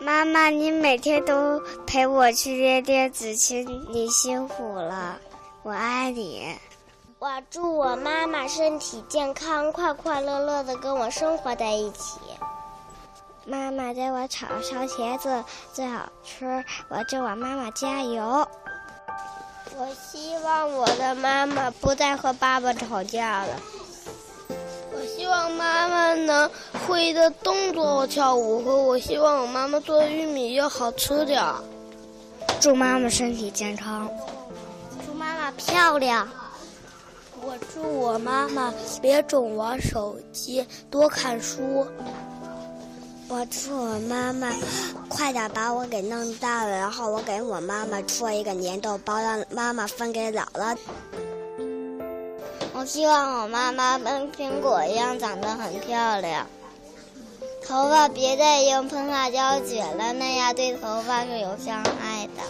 妈妈，你每天都陪我去练电子琴，你辛苦了，我爱你。我祝我妈妈身体健康，快快乐乐的跟我生活在一起。妈妈给我炒烧茄子最好吃，我祝我妈妈加油。我希望我的妈妈不再和爸爸吵架了。我希望妈妈能会的动作跳舞，和我希望我妈妈做的玉米要好吃点。祝妈妈身体健康，祝妈妈漂亮。我祝我妈妈别总玩手机，多看书。我祝我妈妈快点把我给弄大了，然后我给我妈妈做一个粘豆包，让妈妈分给姥姥。我希望我妈妈跟苹果一样长得很漂亮，头发别再用喷发胶卷了，那样对头发是有伤害的。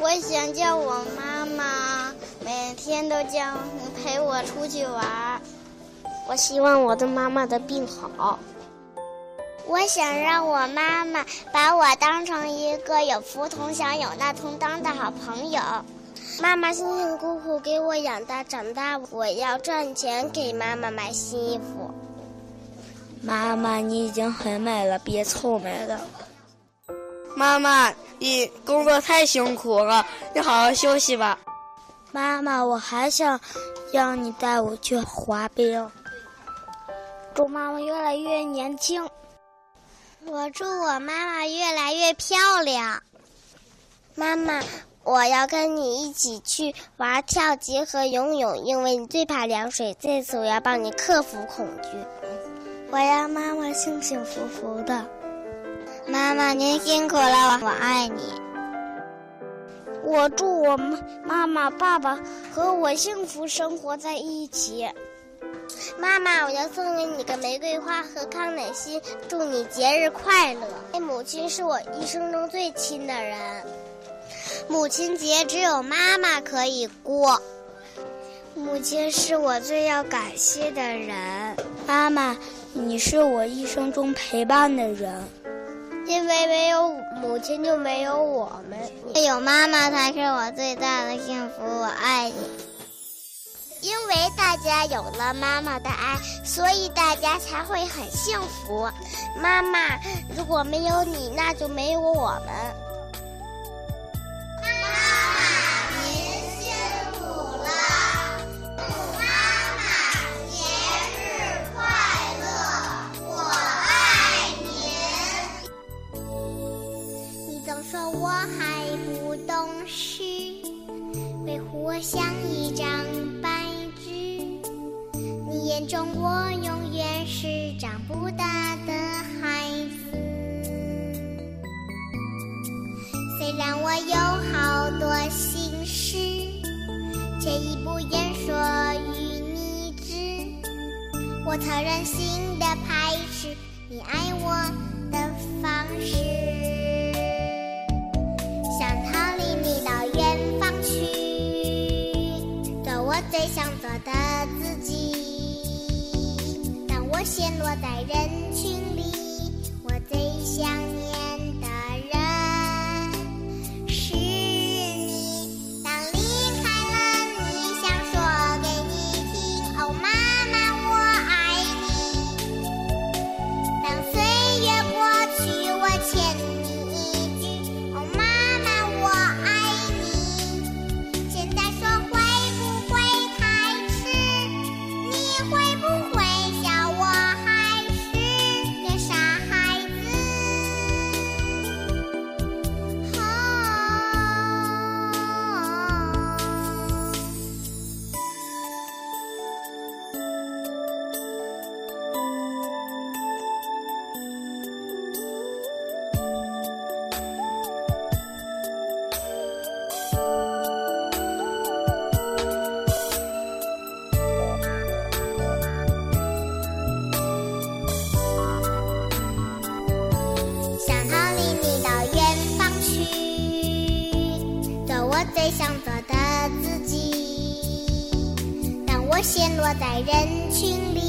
我想叫我妈妈每天都叫陪我出去玩。我希望我的妈妈的病好。我想让我妈妈把我当成一个有福同享有难同当的好朋友。妈妈辛辛苦苦给我养大长大，我要赚钱给妈妈买新衣服。妈妈，你已经很美了，别臭美了。妈妈，你工作太辛苦了，你好好休息吧。妈妈，我还想让你带我去滑冰。祝妈妈越来越年轻。我祝我妈妈越来越漂亮。妈妈，我要跟你一起去玩跳级和游泳，因为你最怕凉水。这次我要帮你克服恐惧。我要妈妈幸幸福福的。妈妈，您辛苦了，我爱你。我祝我妈妈、爸爸和我幸福生活在一起。妈妈，我要送给你个玫瑰花和康乃馨，祝你节日快乐。母亲是我一生中最亲的人，母亲节只有妈妈可以过。母亲是我最要感谢的人。妈妈，你是我一生中陪伴的人。因为没有母亲，就没有我们。有妈妈才是我最大的幸福，我爱你。因为大家有了妈妈的爱，所以大家才会很幸福。妈妈，如果没有你，那就没有我们。说我还不懂事，维护我像一张白纸。你。眼中我永远是长不大的孩子，虽然我有好多心事，却已不愿说与你知。我特任性的排我陷落在人群里，我最想最想做的自己。当我陷落在人群里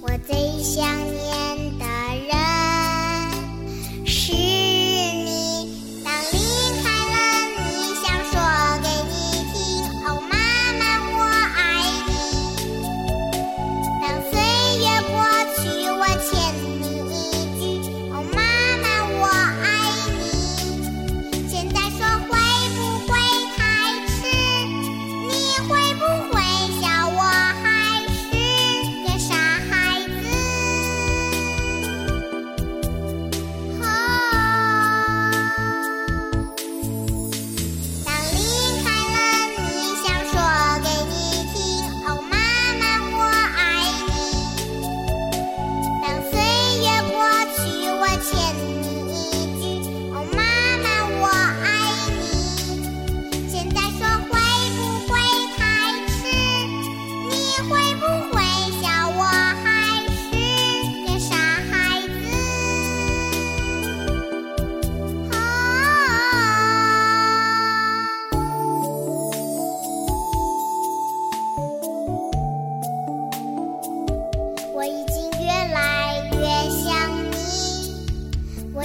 我最想念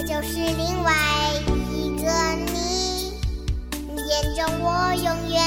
就是另外一个你。你眼中我永远